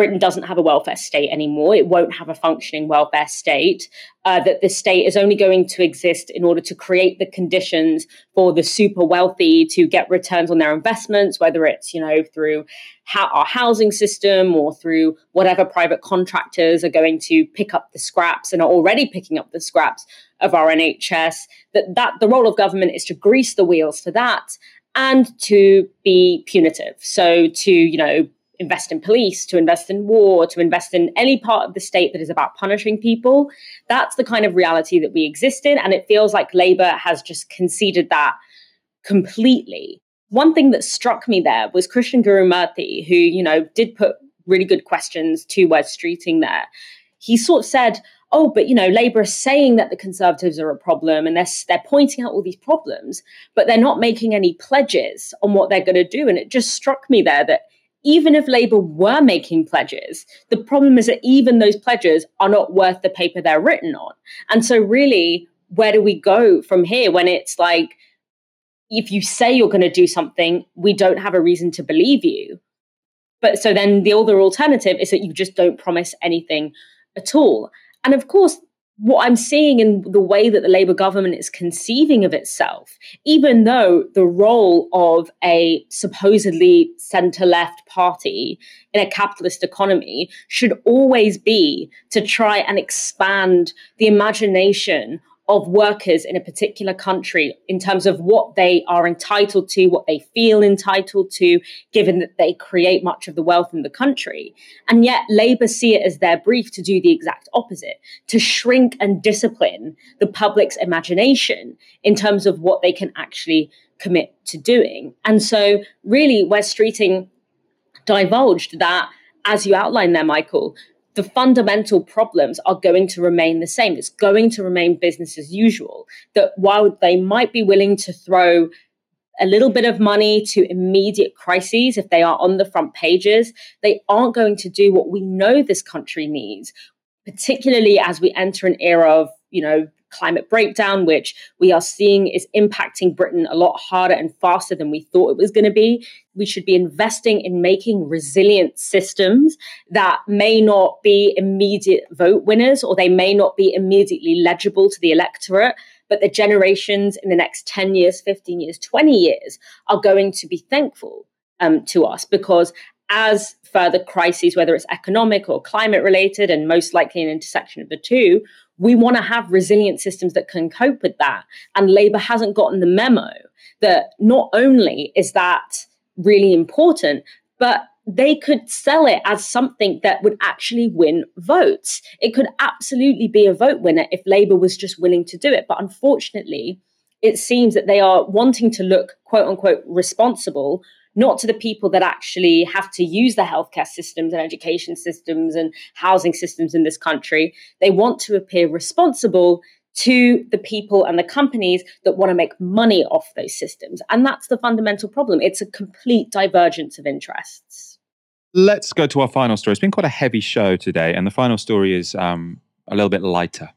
Britain doesn't have a welfare state anymore. It won't have a functioning welfare state. Uh, that the state is only going to exist in order to create the conditions for the super wealthy to get returns on their investments, whether it's you know through ha- our housing system or through whatever private contractors are going to pick up the scraps and are already picking up the scraps of our NHS. That that the role of government is to grease the wheels for that and to be punitive. So to you know invest in police, to invest in war, to invest in any part of the state that is about punishing people. That's the kind of reality that we exist in. And it feels like Labour has just conceded that completely. One thing that struck me there was Krishnan Gurumurthy, who, you know, did put really good questions to Wes Streeting there. He sort of said, oh, but you know, Labour is saying that the Conservatives are a problem and they're, they're pointing out all these problems, but they're not making any pledges on what they're going to do. And it just struck me there that even if Labour were making pledges, the problem is that even those pledges are not worth the paper they're written on. And so, really, where do we go from here when it's like, if you say you're going to do something, we don't have a reason to believe you. But so then the other alternative is that you just don't promise anything at all. And of course, what I'm seeing in the way that the Labour government is conceiving of itself, even though the role of a supposedly centre left party in a capitalist economy should always be to try and expand the imagination of workers in a particular country in terms of what they are entitled to, what they feel entitled to, given that they create much of the wealth in the country. And yet, Labour see it as their brief to do the exact opposite, to shrink and discipline the public's imagination in terms of what they can actually commit to doing. And so, really, Wes Streeting divulged that, as you outlined there, Michael, the fundamental problems are going to remain the same. It's going to remain business as usual. That while they might be willing to throw a little bit of money to immediate crises if they are on the front pages, they aren't going to do what we know this country needs, particularly as we enter an era of, you know, climate breakdown, which we are seeing is impacting Britain a lot harder and faster than we thought it was going to be. We should be investing in making resilient systems that may not be immediate vote winners or they may not be immediately legible to the electorate, but the generations in the next 10 years, 15 years, 20 years are going to be thankful um, to us because as further crises, whether it's economic or climate related, and most likely an intersection of the two, we want to have resilient systems that can cope with that. And Labour hasn't gotten the memo that not only is that really important, but they could sell it as something that would actually win votes. It could absolutely be a vote winner if Labour was just willing to do it. But unfortunately, it seems that they are wanting to look quote unquote responsible not to the people that actually have to use the healthcare systems and education systems and housing systems in this country. They want to appear responsible to the people and the companies that want to make money off those systems. And that's the fundamental problem. It's a complete divergence of interests. Let's go to our final story. It's been quite a heavy show today, and the final story is um, a little bit lighter.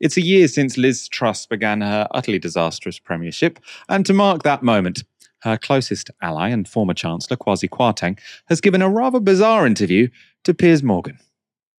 It's a year since Liz Truss began her utterly disastrous premiership, and to mark that moment, her closest ally and former Chancellor, Kwasi Kwarteng, has given a rather bizarre interview to Piers Morgan.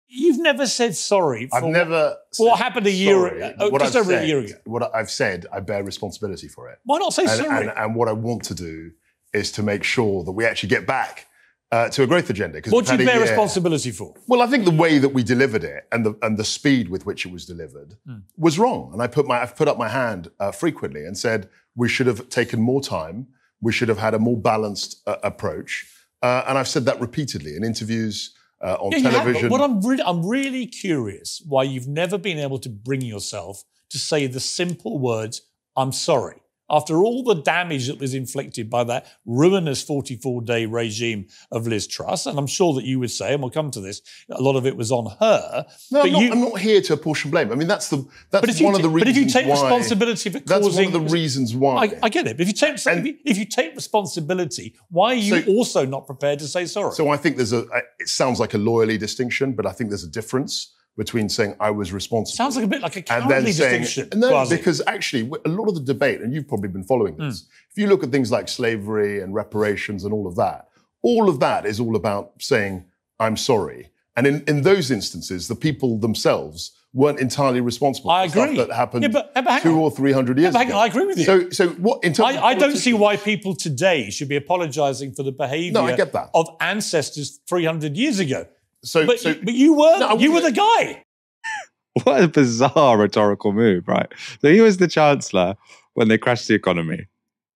You've never said sorry. I've never. For what happened a year ago? Oh, just I've over said, a year ago. What I've said, I bear responsibility for it. Why not say and, sorry? And, and what I want to do is to make sure that we actually get back uh, to a growth agenda. What we've do you bear year- responsibility for? Well, I think the way that we delivered it and the and the speed with which it was delivered Hmm. was wrong. And I put my I've put up my hand uh, frequently and said we should have taken more time. We should have had a more balanced uh, approach. Uh, and I've said that repeatedly in interviews uh, on Yeah, you have, but television. what I'm really, I'm really curious why you've never been able to bring yourself to say the simple words, "I'm sorry." After all the damage that was inflicted by that ruinous 44 day regime of Liz Truss, and I'm sure that you would say, and we'll come to this, a lot of it was on her. No, but I'm not, you, I'm not here to apportion blame. I mean, that's the that's But if you one of the but reasons. if you take why- responsibility for that's causing- one of the reasons why. I, I get it. But if you take if you- if you take responsibility, why are you also not prepared to say sorry? So I think there's a. It sounds like a lawyerly distinction, but I think there's a difference between saying I was responsible. Sounds like a bit like a and then saying, distinction. No, Kwasi. because actually, a lot of the debate, and you've probably been following this, hmm. if you look at things like slavery and reparations and all of that, all of that is all about saying, I'm sorry. And in, in those instances, the people themselves weren't entirely responsible I for agree. stuff that happened Yeah, but- but two on. or three hundred years Yeah, ago. on, I agree with you. So, so what in terms of I, I don't see why people today should be apologising for the behaviour No, I get that. of ancestors 300 years ago. So, but, so- you, but you were no, you were the guy. What a bizarre rhetorical move, right? So he was the chancellor when they crashed the economy,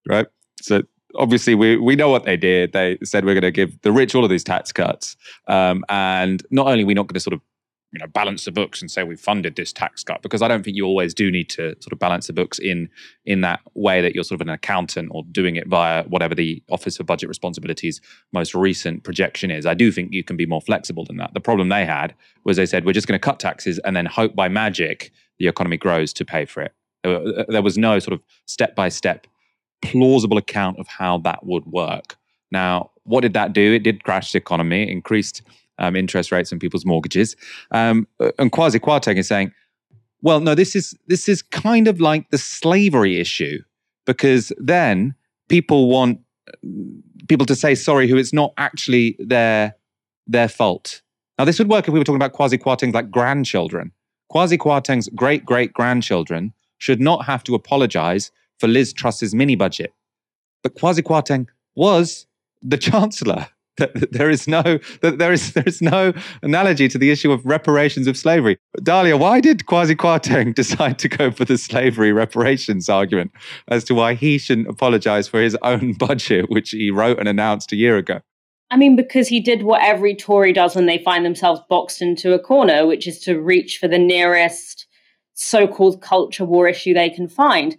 right? So obviously we we know what they did. They said we're going to give the rich all of these tax cuts, um, and not only are we not going to sort of you know balance the books and say we funded this tax cut because I don't think you always do need to sort of balance the books in in that way that you're sort of an accountant or doing it via whatever the Office for Budget Responsibilities most recent projection is. I do think you can be more flexible than that. The problem they had was they said we're just going to cut taxes and then hope by magic the economy grows to pay for it. There was no sort of step by step plausible account of how that would work. Now, what did that do? It did crash the economy, increased um, interest rates on people's mortgages. Um, and Kwasi Kwarteng is saying, well, no, this is this is kind of like the slavery issue because then people want people to say sorry who it's not actually their their fault. Now, this would work if we were talking about Kwasi Kwarteng's like grandchildren. Kwasi Kwarteng's great great grandchildren should not have to apologize for Liz Truss's mini budget. But Kwasi Kwarteng was the chancellor. There is no there is there is no analogy to the issue of reparations of slavery. Dalia, why did Kwasi Kwarteng decide to go for the slavery reparations argument as to why he shouldn't apologize for his own budget, which he wrote and announced a year ago? I mean, because he did what every Tory does when they find themselves boxed into a corner, which is to reach for the nearest so called culture war issue they can find.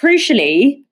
Crucially,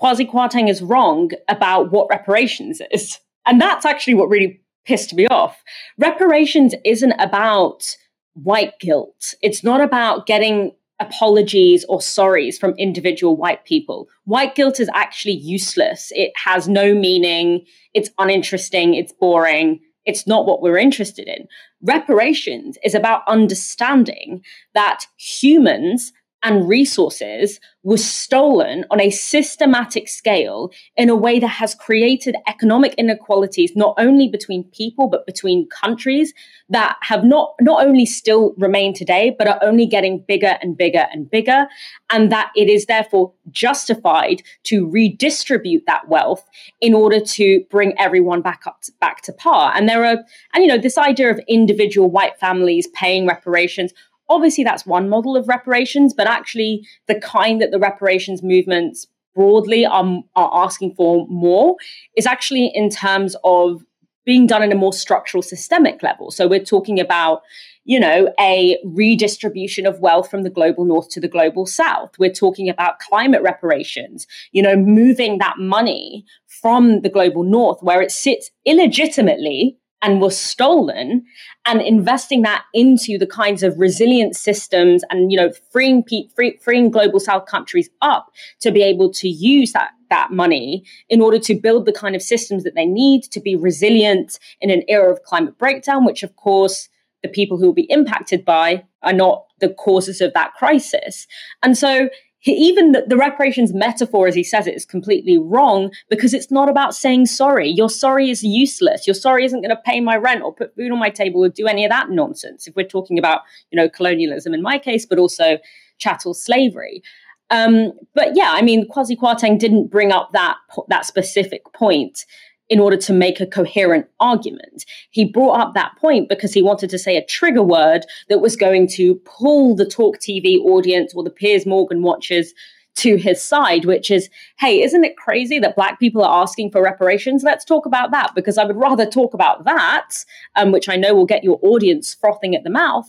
Kwasi Kwarteng is wrong about what reparations is. And that's actually what really pissed me off. Reparations isn't about white guilt, it's not about getting apologies or sorries from individual white people. White guilt is actually useless. It has no meaning. It's uninteresting. It's boring. It's not what we're interested in. Reparations is about understanding that humans and resources was stolen on a systematic scale in a way that has created economic inequalities not only between people but between countries that have not not only still remain today but are only getting bigger and bigger and bigger and that it is therefore justified to redistribute that wealth in order to bring everyone back up to, back to par. And there are and you know this idea of individual white families paying reparations obviously that's one model of reparations, but actually the kind that the reparations movements broadly are, are asking for more is actually in terms of being done in a more structural systemic level. So we're talking about you know, a redistribution of wealth from the global north to the global south. We're talking about climate reparations, you know, moving that money from the global north where it sits illegitimately and was stolen and investing that into the kinds of resilient systems and you know freeing pe- free, freeing global south countries up to be able to use that that money in order to build the kind of systems that they need to be resilient in an era of climate breakdown which of course the people who will be impacted by are not the causes of that crisis. And so even the, the, reparations metaphor, as he says it, is completely wrong because it's not about saying sorry. Your sorry is useless. Your sorry isn't going to pay my rent or put food on my table or do any of that nonsense. If we're talking about, you know, colonialism in my case, but also chattel slavery. Um, but yeah, I mean, Kwasi Kwarteng didn't bring up that that specific point in order to make a coherent argument. He brought up that point because he wanted to say a trigger word that was going to pull the TalkTV audience or the Piers Morgan watchers to his side, which is, hey, isn't it crazy that black people are asking for reparations? Let's talk about that because I would rather talk about that, um, which I know will get your audience frothing at the mouth,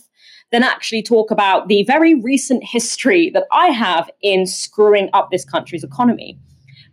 than actually talk about the very recent history that I have in screwing up this country's economy.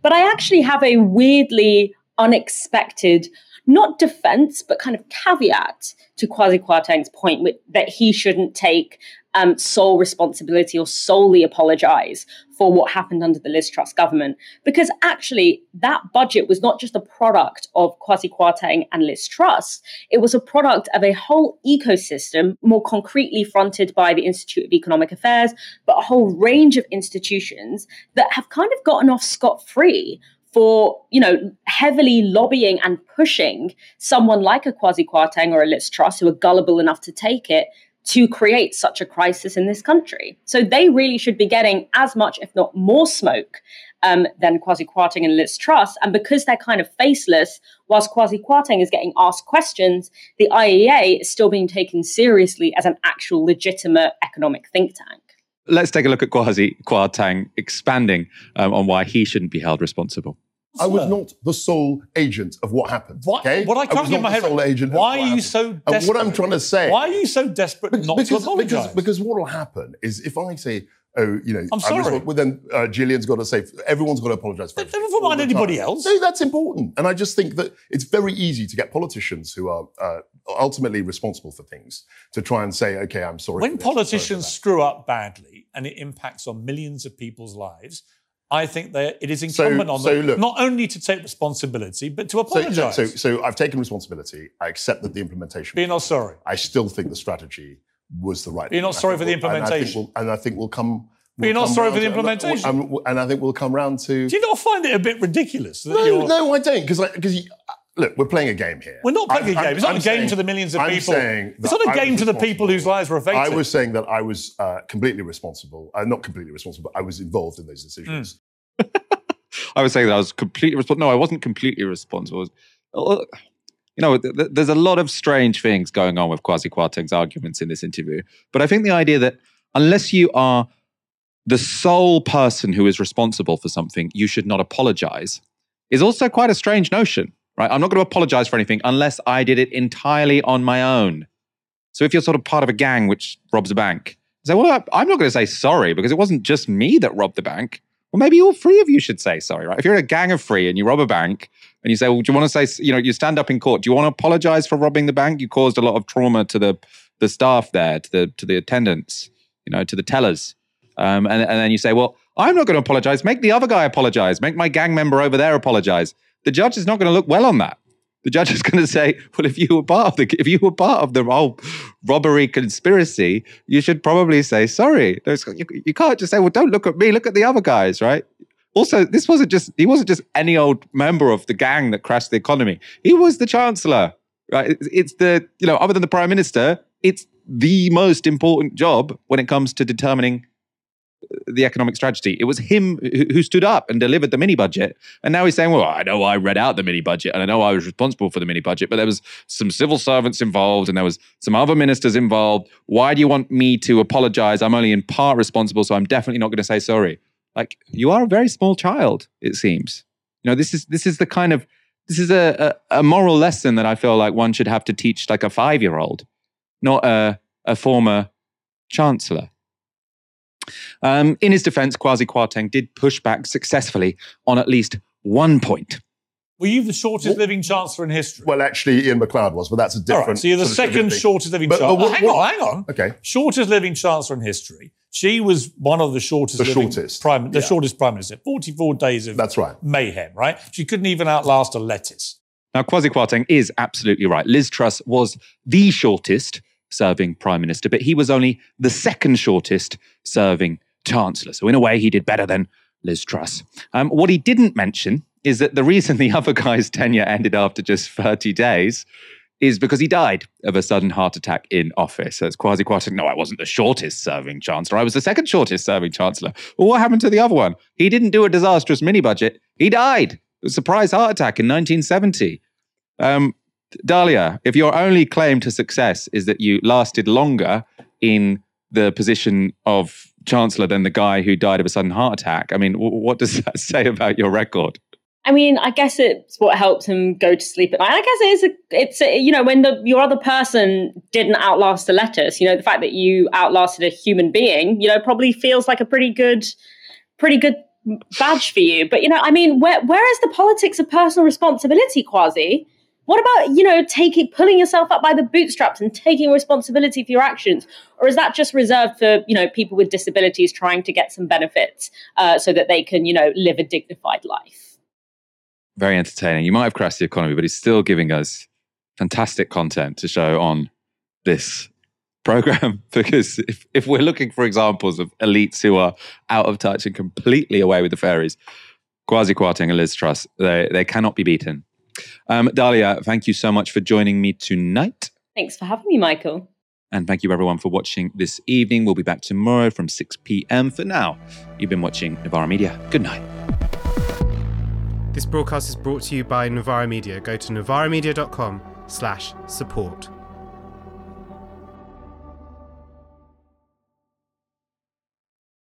But I actually have a weirdly unexpected, not defense, but kind of caveat to Kwasi Kwarteng's point with, that he shouldn't take um, sole responsibility or solely apologize for what happened under the Liz Truss government. Because actually, that budget was not just a product of Kwasi Kwarteng and Liz Truss, it was a product of a whole ecosystem, more concretely fronted by the Institute of Economic Affairs, but a whole range of institutions that have kind of gotten off scot free for you know heavily lobbying and pushing someone like a Kwasi Kwarteng or a Liz Truss who are gullible enough to take it to create such a crisis in this country. So they really should be getting as much, if not more, smoke um, than Kwasi Kwarteng and Liz Truss. And because they're kind of faceless, whilst Kwasi Kwarteng is getting asked questions, the IEA is still being taken seriously as an actual legitimate economic think tank. Let's take a look at Kwasi Kwarteng expanding um, on why he shouldn't be held responsible. I was not the sole agent of what happened. Why, okay? what I can't was get my head sole agent. Why are you happened. so And desperate? what I'm trying to say. Why are you so desperate not because, to apologise? Because, because what will happen is if I say, oh, you know, I'm sorry. well, then uh, Gillian's got to say, everyone's got to apologise for. Never mind anybody time. else. No, that's important. And I just think that it's very easy to get politicians who are uh, ultimately responsible for things to try and say, okay, I'm sorry. when this, I'm sorry politicians screw up badly and it impacts on millions of people's lives, I think that it is So- incumbent on so them look- not only to take responsibility but to So, apologise. so, so I've taken responsibility. I accept that the implementation. Be not sorry. I still think the strategy was the right. You're not sorry for the we'll- and I think implementation. we'll- And I think we'll come. But you're we'll not sorry for the implementation. And, and I think we'll come round to. Do you not find it a bit ridiculous? That No, no, I don't. Because because look, we're playing a game here. We're not playing I'm- a game. I'm- It's not I'm a game saying- to the millions of I'm people. saying It's not a game to the people whose lives were affected. I was saying that I was uh, completely responsible. Uh, not completely responsible, but I was involved in those decisions. I was saying that I was completely responsible. No, I wasn't completely responsible. Uh, You know, th- th- there's a lot of strange things going on with Kwasi Kwarteng's arguments in this interview. But I think the idea that unless you are the sole person who is responsible for something, you should not apologize is also quite a strange notion, right? I'm not going to apologize for anything unless I did it entirely on my own. So if you're sort of part of a gang which robs a bank, say, well, I'm not going to say sorry because it wasn't just me that robbed the bank. Well, maybe all three of you should say sorry, right? If you're in a gang of three and you rob a bank and you say, well, do you want to say, you know, you stand up in court, do you want to apologize for robbing the bank? You caused a lot of trauma to the the staff there, to the to the attendants, you know, to the tellers. Um, and, and then you say, well, I'm not going to apologize. Make the other guy apologize. Make my gang member over there apologize. The judge is not going to look well on that. The judge is going to say, "Well, if you were part of the if you were part of the whole robbery conspiracy, you should probably say sorry." You, you can't just say, "Well, don't look at me. Look at the other guys." Right? Also, this wasn't just he wasn't just any old member of the gang that crashed the economy. He was the chancellor. Right? It's, it's the you know other than the prime minister, it's the most important job when it comes to determining the economic strategy. It was him who stood up and delivered the mini budget. And now he's saying, well, I know I read out the mini budget and I know I was responsible for the mini budget, but there was some civil servants involved and there was some other ministers involved. Why do you want me to apologize? I'm only in part responsible, so I'm definitely not going to say sorry. Like you are a very small child, it seems. You know, this is this is the kind of this is a, a, a moral lesson that I feel like one should have to teach like a five year old, not a, a former chancellor. Um, in his defense, Kwasi Kwarteng did push back successfully on at least one point. Were you the shortest living chancellor in history? Well, actually, Iain Macleod was, but that's a different. right, so you're the second shortest living But- but chancellor. what- hang what- on, hang on. Okay. Shortest living chancellor in history. She was one of the shortest The shortest, prime, the yeah. shortest prime minister. 44 days of That's right. mayhem, right? She couldn't even outlast a lettuce. Now, Kwasi Kwarteng is absolutely right. Liz Truss was the shortest serving prime minister, but he was only the second shortest serving chancellor. So, in a way, he did better than Liz Truss. Um, what he didn't mention is that the reason the other guy's tenure ended after just 30 days is because he died of a sudden heart attack in office. So it's Kwasi Kwarteng. No, I wasn't the shortest serving chancellor. I was the second shortest serving chancellor. Well, what happened to the other one? He didn't do a disastrous mini budget. He died. A surprise heart attack in 1970. Um, Dalia, if your only claim to success is that you lasted longer in the position of chancellor than the guy who died of a sudden heart attack. I mean, w- what does that say about your record? I mean, I guess it's what helped him go to sleep at night. I guess it is. A, it's a, you know when the your other person didn't outlast the lettuce. You know the fact that you outlasted a human being. You know probably feels like a pretty good, pretty good badge for you. But you know, I mean, where where is the politics of personal responsibility, Kwasi? What about you know taking pulling yourself up by the bootstraps and taking responsibility for your actions, or is that just reserved for you know people with disabilities trying to get some benefits uh, so that they can you know live a dignified life? very entertaining. You might have crashed the economy, but he's still giving us fantastic content to show on this program. because if, if we're looking for examples of elites who are out of touch and completely away with the fairies, Kwasi Kwarteng and Liz Truss, they, they cannot be beaten. Um, Dalia, thank you so much for joining me tonight. Thanks for having me, Michael. And thank you everyone for watching this evening. We'll be back tomorrow from 6 p.m. For now, you've been watching Novara Media. Good night. This broadcast is brought to you by Novara Media. Go to novaramedia.com slash support.